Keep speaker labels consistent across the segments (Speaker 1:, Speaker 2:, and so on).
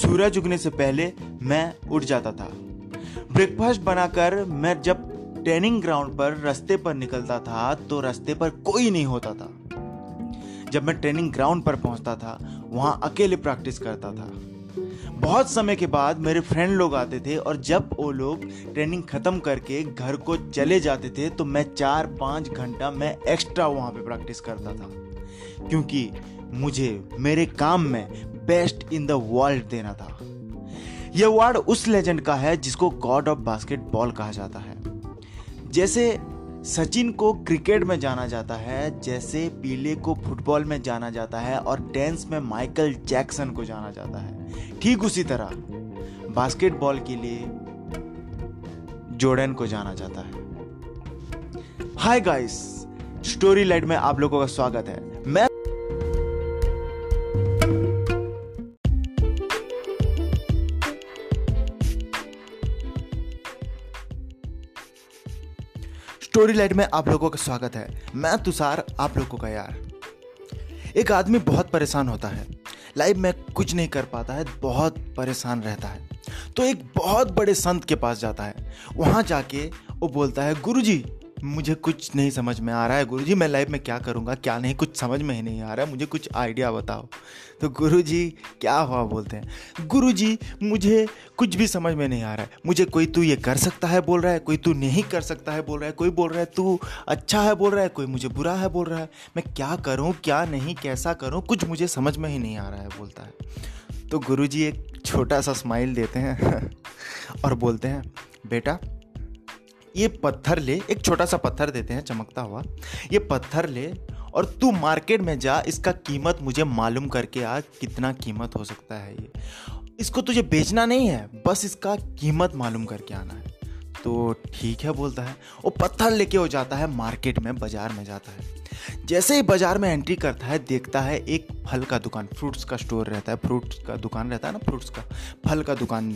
Speaker 1: सूरज उगने से पहले मैं उठ जाता था। ब्रेकफास्ट बनाकर मैं जब ट्रेनिंग ग्राउंड पर रास्ते पर निकलता था तो रास्ते पर कोई नहीं होता था। जब मैं ट्रेनिंग ग्राउंड पर पहुँचता था, वहाँ अकेले प्रैक्टिस करता था। बहुत समय के बाद मेरे फ्रेंड लोग आते थे और जब वो लोग ट्रेनिंग ख़त्म करके घर को चले जाते थे तो मैं चार पाँच घंटा मैं एक्स्ट्रा वहाँ पे प्रैक्टिस करता था। क्योंकि मुझे, मेरे काम में बेस्ट इन द वर्ल्ड देना था। यह अवार्ड उस लेजेंड का है जिसको गॉड ऑफ़ बास्केटबॉल कहा जाता है। जैसे सचिन को क्रिकेट में जाना जाता है, जैसे पीले को फुटबॉल में जाना जाता है और टेंस में माइकल जैक्सन को जाना जाता है। ठीक उसी तरह बास्केटबॉल के लिए जोर्डन को जाना जाता है। हाय गाइस स्टोरी लाइट में आप लोगों का स्वागत है। स्टोरी लाइट में आप लोगों का स्वागत है। मैं तुषार, आप लोगों का यार। एक आदमी बहुत परेशान होता है। लाइफ में कुछ नहीं कर पाता है, बहुत परेशान रहता है। तो एक बहुत बड़े संत के पास जाता है। वहाँ जाके वो बोलता है, गुरुजी मुझे कुछ नहीं समझ में आ रहा है। गुरुजी, मैं लाइफ में क्या करूँगा? क्या नहीं? कुछ समझ में ही नहीं आ रहा है। मुझे कुछ आइडिया बताओ। तो गुरुजी, क्या हुआ बोलते हैं? गुरुजी, मुझे कुछ भी समझ में नहीं आ रहा है। मुझे कोई तू ये कर सकता है बोल रहा है, कोई तू नहीं कर सकता है बोल रहा है, कोई बोल रहा है तू अच्छा है बोल रहा है, कोई मुझे बुरा है बोल रहा है। मैं क्या करूँ, क्या नहीं, कैसा करूँ, कुछ मुझे समझ में ही नहीं आ रहा है बोलता है। तो गुरुजी एक छोटा सा स्माइल देते हैं और बोलते हैं, बेटा ये पत्थर ले, एक छोटा सा पत्थर देते हैं, चमकता हुआ। ये पत्थर ले और तू मार्केट में जा, इसका कीमत मुझे मालूम करके आ कितना कीमत हो सकता है ये। इसको तुझे बेचना नहीं है, बस इसका कीमत मालूम करके आना है। तो ठीक है बोलता है। वो पत्थर लेके हो जाता है, मार्केट में, बाज़ार में जाता है। जैसे ही बाज़ार में एंट्री करता है, देखता है एक फल का दुकान फ्रूट्स का स्टोर रहता है। फ्रूट्स का दुकान रहता है ना फ्रूट्स का, फल का दुकान।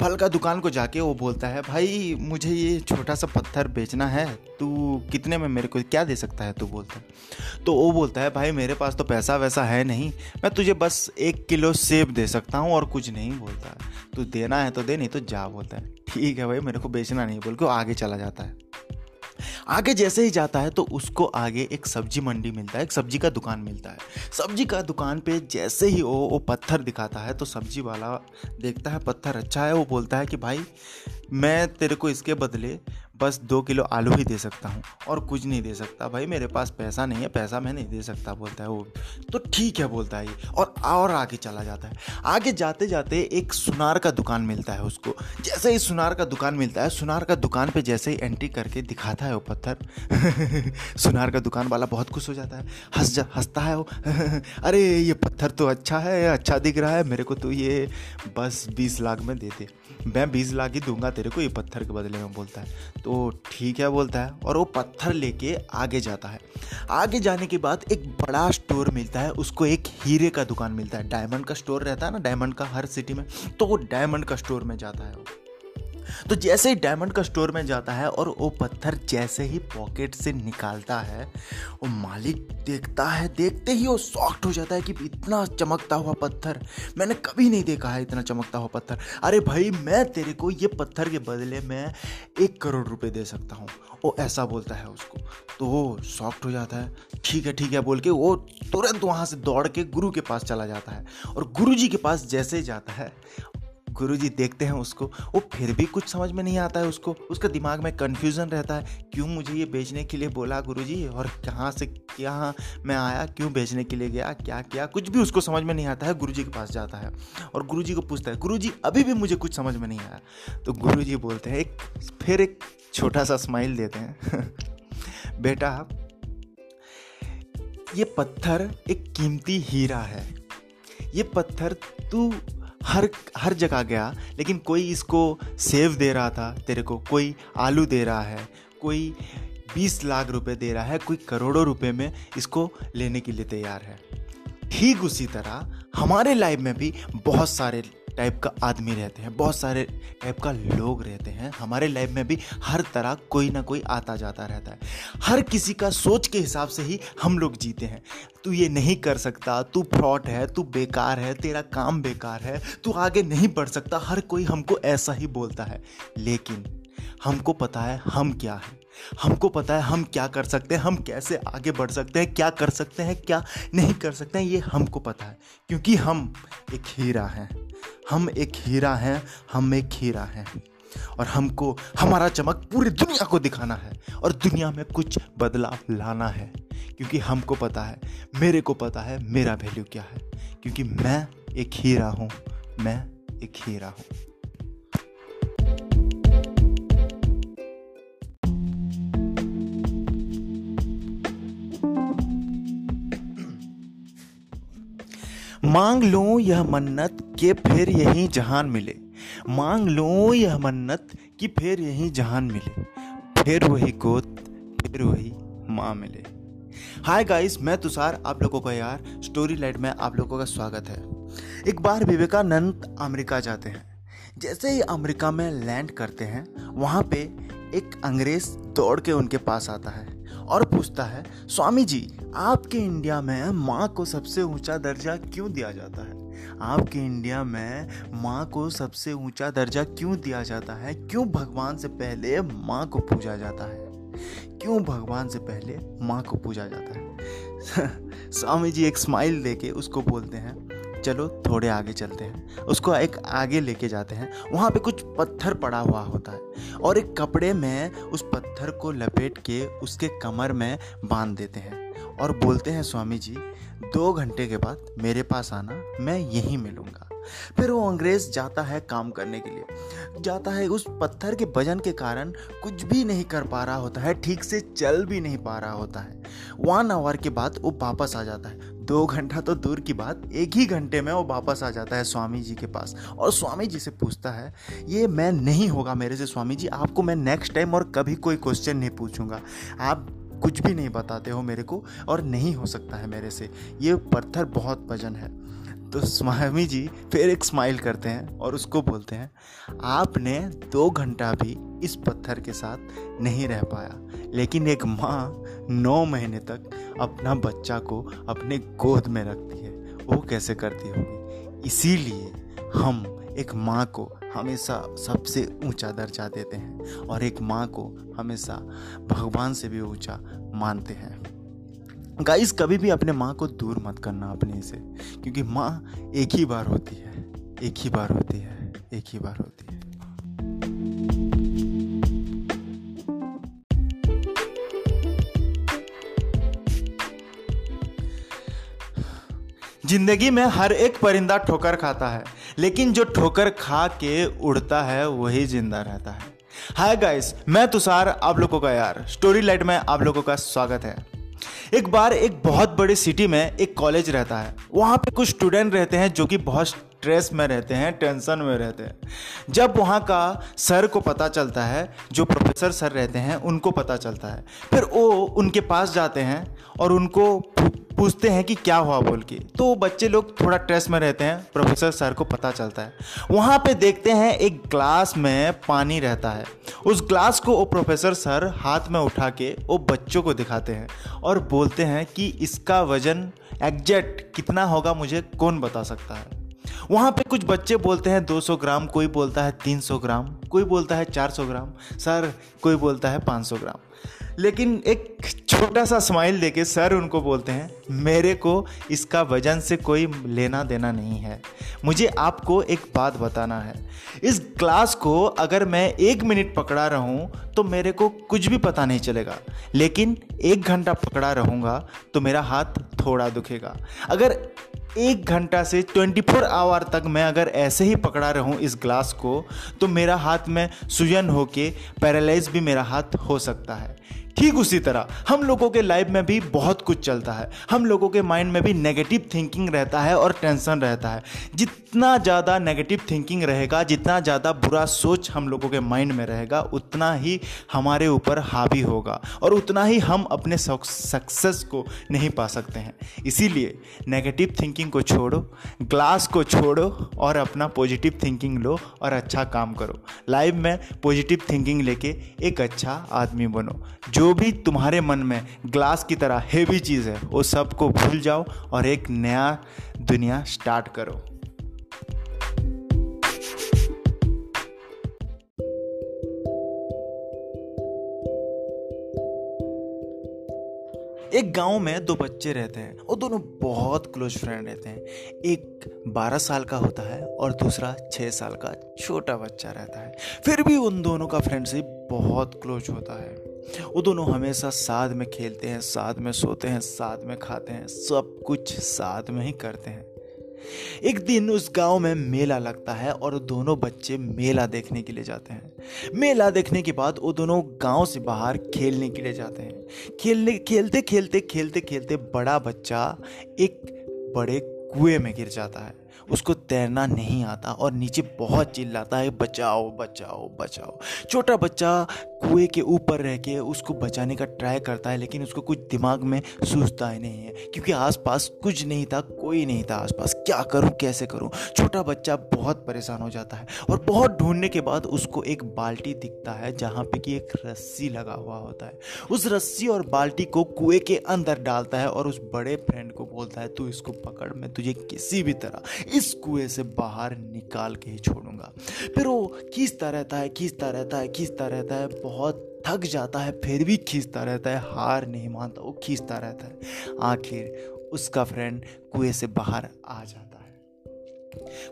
Speaker 1: फल का दुकान को जाके वो बोलता है, भाई, मुझे ये छोटा सा पत्थर बेचना है, तू कितने में मेरे को, क्या दे सकता है? तू बोलता है। तो वो बोलता है, भाई, मेरे पास तो पैसा वैसा है नहीं, मैं तुझे बस एक किलो सेब दे सकता हूँ और कुछ नहीं बोलता। तू देना है तो दे, नहीं तो जा, बोलता है। ठीक है भाई, मेरे को बेचना नहीं बोल के आगे चला जाता है। आगे जैसे ही जाता है तो उसको आगे एक सब्ज़ी मंडी मिलता है, एक सब्ज़ी का दुकान मिलता है। सब्ज़ी का दुकान पे जैसे ही वो वो पत्थर दिखाता है तो सब्ज़ी वाला देखता है पत्थर अच्छा है, वो बोलता है कि भाई, मैं तेरे को इसके बदले बस दो किलो आलू ही दे सकता हूँ और कुछ नहीं दे सकता। भाई, मेरे पास पैसा नहीं है, पैसा मैं नहीं दे सकता, बोलता है वो। तो ठीक है, बोलता है ये, और और आगे चला जाता है। आगे जाते जाते एक सुनार का दुकान मिलता है उसको। जैसे ही सुनार का दुकान मिलता है, सुनार का दुकान पे जैसे ही एंट्री करके दिखाता है वो पत्थर, सुनार का दुकान वाला बहुत खुश हो जाता है। हंस जा, हंसता है वो, अरे, ये पत्थर तो अच्छा है अच्छा दिख रहा है, मेरे को तो ये बस बीस लाख में दे दे। मैं बीस लाख ही दूँगा, तेरे को ये पत्थर के बदले में, बोलता है। तो ठीक है बोलता है, और वो पत्थर लेके आगे जाता है। आगे जाने के बाद एक बड़ा स्टोर मिलता है, उसको एक हीरे का दुकान मिलता है। डायमंड का स्टोर रहता है ना, डायमंड का हर सिटी में तो वो डायमंड का स्टोर में जाता है वो। तो जैसे ही डायमंड का स्टोर में जाता है और वो पत्थर जैसे ही पॉकेट से निकालता है, वो मालिक देखता है, देखते ही वो सॉफ्ट हो जाता है कि इतना चमकता हुआ पत्थर। मैंने कभी नहीं देखा है इतना चमकता हुआ पत्थर। अरे भाई, मैं तेरे को ये पत्थर के बदले में एक करोड़ रुपए दे सकता हूँ। वो ऐसा बोलता है उसको। तो वो सॉफ्ट हो जाता है। ठीक है ठीक है, बोल के वो तुरंत वहाँ से दौड़ के गुरु के पास चला जाता है। और गुरु जी के पास जैसे जाता है गुरुजी देखते हैं उसको, वो फिर भी कुछ समझ में नहीं आता है उसको। उसका दिमाग में कन्फ्यूज़न रहता है, क्यों मुझे ये बेचने के लिए बोला गुरुजी? और कहाँ से, क्या मैं आया? क्यों बेचने के लिए गया? क्या क्या? कुछ भी उसको समझ में नहीं आता है, गुरुजी के पास जाता है। और गुरुजी को पूछता है, गुरुजी, अभी भी मुझे कुछ समझ में नहीं आया। तो गुरुजी बोलते हैं, एक, फिर एक छोटा सा स्माइल देते हैं। बेटा, ये पत्थर एक कीमती हीरा है। ये पत्थर तू हर हर जगह गया, लेकिन कोई इसको सेव दे रहा था, तेरे को कोई आलू दे रहा है, कोई बीस लाख रुपए दे रहा है, कोई करोड़ों रुपए में इसको लेने के लिए तैयार है। ठीक उसी तरह हमारे लाइफ में भी बहुत सारे टाइप का आदमी रहते हैं, बहुत सारे टाइप का लोग रहते हैं, हमारे लाइफ में भी हर तरह कोई ना कोई आता जाता रहता है। हर किसी का सोच के हिसाब से ही हम लोग जीते हैं। तू ये नहीं कर सकता, तू फ्रॉड है, तू बेकार है, तेरा काम बेकार है, तू आगे नहीं बढ़ सकता, हर कोई हमको ऐसा ही बोलता है। लेकिन हमको पता है हम क्या है। हमको पता है हम क्या कर सकते हैं, हम कैसे आगे बढ़ सकते हैं, क्या कर सकते हैं, क्या नहीं कर सकते हैं, ये हमको पता है। क्योंकि हम एक हीरा हैं। हम एक हीरा हैं, हम एक हीरा हैं। और हमको, हमारा चमक पूरी दुनिया को दिखाना है और दुनिया में कुछ बदलाव लाना है। क्योंकि हमको पता है, मेरे को पता है, मेरा वैल्यू क्या है। क्योंकि मैं एक हीरा हूँ, मैं एक हीरा हूँ। मांग लो यह मन्नत के फिर यही जहान मिले। मांग लो यह मन्नत कि फिर यही जहान मिले। फिर वही गोद, फिर वही माँ मिले। हाय गाइस मैं तुषार आप लोगों का यार स्टोरी लाइट में आप लोगों का स्वागत है। एक बार विवेकानंद अमेरिका जाते हैं। जैसे ही अमेरिका में लैंड करते हैं, वहाँ पे एक अंग्रेज़ दौड़ के उनके पास आता है और पूछता है, स्वामी जी आपके इंडिया में माँ को सबसे ऊँचा दर्जा क्यों दिया जाता है? आपके इंडिया में माँ को सबसे ऊँचा दर्जा क्यों दिया जाता है? क्यों भगवान से पहले माँ को पूजा जाता है? क्यों भगवान से पहले माँ को पूजा जाता है? स्वामी जी एक स्माइल देके उसको बोलते हैं, चलो थोड़े आगे चलते हैं। उसको एक आगे लेके जाते हैं। वहाँ पे कुछ पत्थर पड़ा हुआ होता है और एक कपड़े में उस पत्थर को लपेट के उसके कमर में बाँध देते हैं। और बोलते हैं, स्वामी जी, दो घंटे के बाद मेरे पास आना, मैं यहीं मिलूँगा। फिर वो अंग्रेज़ जाता है काम करने के लिए। जाता है, उस पत्थर के वज़न के कारण कुछ भी नहीं कर पा रहा होता है, ठीक से चल भी नहीं पा रहा होता है। वन आवर के बाद वो वापस आ जाता है। दो घंटा तो दूर की बात, एक ही घंटे में वो वापस आ जाता है स्वामी जी के पास। और स्वामी जी से पूछता है, ये मैं नहीं होगा मेरे से, स्वामी जी, आपको मैं नेक्स्ट टाइम और कभी कोई क्वेश्चन नहीं पूछूँगा। आप कुछ भी नहीं बताते हो मेरे को और नहीं हो सकता है मेरे से। ये पत्थर बहुत वज़न है। तो स्वामी जी फिर एक स्माइल करते हैं और उसको बोलते हैं, आपने दो घंटा भी इस पत्थर के साथ नहीं रह पाया। लेकिन एक माँ नौ महीने तक अपना बच्चा को अपने गोद में रखती है। वो कैसे करती होगी? इसीलिए हम एक माँ को हमेशा सबसे ऊँचा दर्जा देते हैं और एक माँ को हमेशा भगवान से भी ऊँचा मानते हैं। गाइस कभी भी अपने माँ को दूर मत करना अपने से, क्योंकि माँ एक ही बार होती है, एक ही बार होती है, एक ही बार होती है। ज़िंदगी में हर एक परिंदा ठोकर खाता है, लेकिन जो ठोकर खा के उड़ता है, वही ज़िंदा रहता है। हाय गाइस मैं तुषार, आप लोगों का यार। स्टोरी लाइट में आप लोगों का स्वागत है। एक बार एक बहुत बड़ी सिटी में एक कॉलेज रहता है। वहाँ पे कुछ स्टूडेंट रहते हैं जो कि बहुत स्ट्रेस में रहते हैं टेंशन में रहते हैं। जब वहाँ का सर को पता चलता है, जो प्रोफेसर सर रहते हैं, उनको पता चलता है। फिर वो उनके पास जाते हैं और उनको पूछते हैं कि क्या हुआ बोल के। तो बच्चे लोग थोड़ा ट्रेस में रहते हैं प्रोफेसर सर को पता चलता है। वहाँ पे देखते हैं, एक ग्लास में पानी रहता है। उस ग्लास को वो प्रोफेसर सर हाथ में उठा के वो बच्चों को दिखाते हैं और बोलते हैं कि इसका वज़न एग्जैक्ट कितना होगा मुझे कौन बता सकता है? वहाँ पे कुछ बच्चे बोलते हैं 200 ग्राम, कोई बोलता है 300 ग्राम, कोई बोलता है 400 ग्राम, सर, कोई बोलता है 500 ग्राम। लेकिन एक छोटा सा स्माइल देके सर उनको बोलते हैं, मेरे को इसका वज़न से कोई लेना देना नहीं है। मुझे आपको एक बात बताना है। इस ग्लास को अगर मैं एक मिनट पकड़ा रहूँ तो मेरे को कुछ भी पता नहीं चलेगा। लेकिन एक घंटा पकड़ा रहूँगा तो मेरा हाथ थोड़ा दुखेगा। अगर एक घंटा से 24 फोर आवर तक मैं अगर ऐसे ही पकड़ा रहूँ इस ग्लास को तो मेरा हाथ में सुजन होके पैरालाइज भी मेरा हाथ हो सकता है। ठीक उसी तरह, हम लोगों के लाइफ में भी बहुत कुछ चलता है। हम लोगों के माइंड में भी नेगेटिव थिंकिंग रहता है और टेंशन रहता है। जितना ज़्यादा नेगेटिव थिंकिंग रहेगा, जितना ज़्यादा बुरा सोच हम लोगों के माइंड में रहेगा, उतना ही हमारे ऊपर हावी होगा और उतना ही हम अपने सक्सेस को नहीं पा सकते हैं। इसीलिए नेगेटिव थिंकिंग को छोड़ो ग्लास को छोड़ो और अपना पॉजिटिव थिंकिंग लो और अच्छा काम करो। लाइफ में पॉजिटिव थिंकिंग लेके एक अच्छा आदमी बनो, जो जो भी तुम्हारे मन में ग्लास की तरह हेवी चीज़ है, वो सबको भूल जाओ और एक नया दुनिया स्टार्ट करो। एक गाँव में दो बच्चे रहते हैं। वो दोनों बहुत क्लोज फ्रेंड रहते हैं। एक बारह साल का होता है और दूसरा छः साल का छोटा बच्चा रहता है। फिर भी उन दोनों का फ्रेंडशिप बहुत क्लोज होता है। वो दोनों हमेशा साथ में खेलते हैं, साथ में सोते हैं, साथ में खाते हैं, सब कुछ साथ में ही करते हैं। एक दिन उस गाँव में मेला लगता है और दोनों बच्चे मेला देखने के लिए जाते हैं। मेला देखने के बाद वो दोनों गाँव से बाहर खेलने के लिए जाते हैं। खेलने, खेलते खेलते खेलते खेलते बड़ा बच्चा एक बड़े कुएँ में गिर जाता है। उसको तैरना नहीं आता और नीचे बहुत चिल्लाता है, बचाओ बचाओ बचाओ। छोटा बच्चा कुएँ के ऊपर रह के उसको बचाने का ट्राई करता है, लेकिन उसको कुछ दिमाग में सूझता ही नहीं है, क्योंकि आसपास कुछ नहीं था, कोई नहीं था आसपास। क्या करूँ, कैसे करूँ? छोटा बच्चा बहुत परेशान हो जाता है और बहुत ढूँढने के बाद उसको एक बाल्टी दिखता है, जहाँ पे कि एक रस्सी लगा हुआ होता है। उस रस्सी और बाल्टी को कुएँ के अंदर डालता है और उस बड़े फ्रेंड को बोलता है, तू इसको पकड़, मैं तुझे किसी भी तरह इस कुएँ से बाहर निकाल के ही छोड़ूँगा। फिर वो खींचता रहता है, खींचता रहता है, खींचता रहता है, बहुत थक जाता है, फिर भी खींचता रहता है, हार नहीं मानता, वो खींचता रहता है। आखिर उसका फ्रेंड कुएँ से बाहर आ जाता है।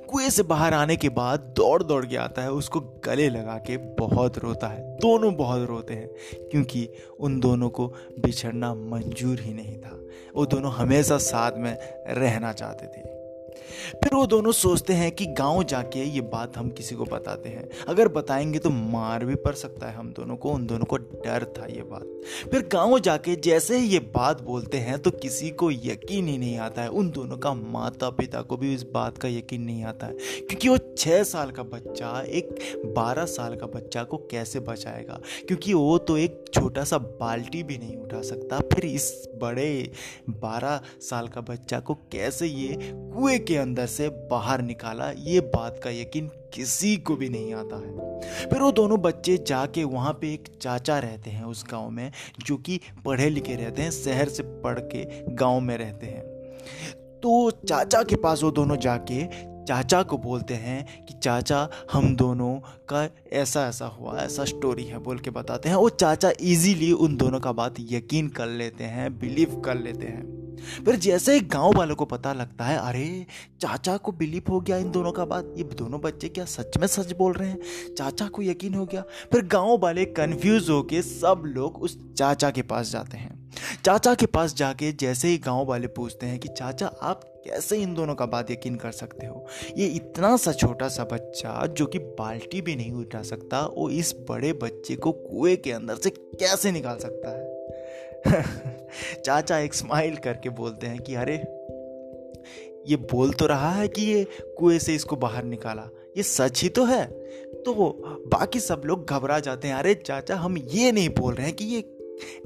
Speaker 1: कुएँ से बाहर आने के बाद दौड़ दौड़ के आता है, उसको गले लगा के बहुत रोता है। दोनों बहुत रोते हैं, क्योंकि उन दोनों को बिछड़ना मंजूर ही नहीं था। वो दोनों हमेशा साथ में रहना चाहते थे। फिर वो दोनों सोचते हैं कि गाँव जाके ये बात हम किसी को बताते हैं। अगर बताएँगे तो मार भी पड़ सकता है हम दोनों को, उन दोनों को डर था ये बात। फिर गाँव जाके जैसे ही ये बात बोलते हैं तो किसी को यकीन ही नहीं आता है। उन दोनों का माता पिता को भी इस बात का यकीन नहीं आता है। क्योंकि वो छः साल का बच्चा, एक बारह साल का बच्चा को कैसे बचाएगा? क्योंकि वो तो एक छोटा सा बाल्टी भी नहीं उठा सकता। फिर इस बड़े बारह साल का बच्चा को कैसे ये कुएँ के अंदर से बाहर निकाला, ये बात का यकीन किसी को भी नहीं आता है। फिर वो दोनों बच्चे जाके वहाँ पे एक चाचा रहते हैं उस गाँव में, जो कि पढ़े लिखे रहते हैं, शहर से पढ़ के गाँव में रहते हैं। तो चाचा के पास वो दोनों जाके, चाचा को बोलते हैं कि, चाचा, हम दोनों का ऐसा ऐसा हुआ, ऐसा स्टोरी है, बोल के बताते हैं। वो चाचा इजीली उन दोनों का बात यकीन कर लेते हैं बिलीव कर लेते हैं। फिर जैसे ही गाँव वालों को पता लगता है, अरे, चाचा को बिलीव हो गया इन दोनों का बात। ये दोनों बच्चे क्या सच में सच बोल रहे हैं? चाचा को यकीन हो गया। फिर गाँव वाले कंफ्यूज होके सब लोग उस चाचा के पास जाते हैं। चाचा के पास जाके जैसे ही गाँव वाले पूछते हैं कि, चाचा, आप कैसे इन दोनों का बात यकीन कर सकते हो? ये इतना सा छोटा सा बच्चा जो कि बाल्टी भी नहीं उठा सकता, वो इस बड़े बच्चे को कुएँ के अंदर से कैसे निकाल सकता है? चाचा एक स्माइल करके बोलते हैं कि अरे, ये बोल तो रहा है कि ये कुएँ से इसको बाहर निकाला। ये सच ही तो है। तो बाकी सब लोग घबरा जाते हैं। अरे चाचा, हम ये नहीं बोल रहे हैं कि ये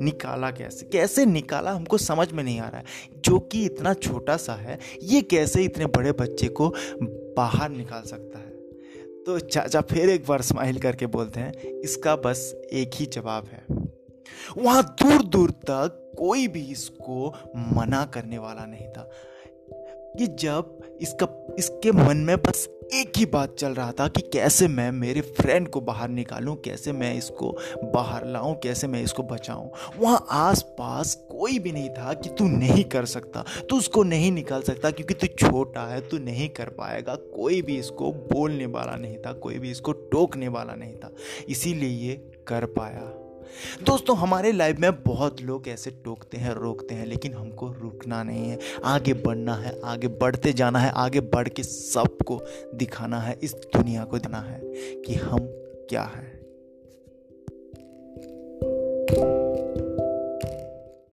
Speaker 1: निकाला कैसे? कैसे निकाला? हमको समझ में नहीं आ रहा है। जो कि इतना छोटा सा है, ये कैसे इतने बड़े बच्चे को बाहर निकाल सकता है? तो चाचा फिर एक बार स्माइल करके बोलते हैं, इसका बस एक ही जवाब है। वहाँ दूर दूर तक कोई भी इसको मना करने वाला नहीं था। कि जब इसका, इसके मन में बस एक ही बात चल रहा था कि कैसे मैं मेरे फ्रेंड को बाहर निकालूं, कैसे मैं इसको बाहर लाऊं, कैसे मैं इसको बचाऊं। वहाँ आस पास कोई भी नहीं था कि तू नहीं कर सकता, तू उसको नहीं निकाल सकता क्योंकि तू छोटा है, तू नहीं कर पाएगा। कोई भी इसको बोलने वाला नहीं था, कोई भी इसको टोकने वाला नहीं था, इसीलिए ये कर पाया। दोस्तों, हमारे लाइफ में बहुत लोग ऐसे टोकते हैं, रोकते हैं, लेकिन हमको रुकना नहीं है। आगे बढ़ना है, आगे बढ़ते जाना है, आगे बढ़ के सबको दिखाना है, इस दुनिया को देना है कि हम क्या हैं।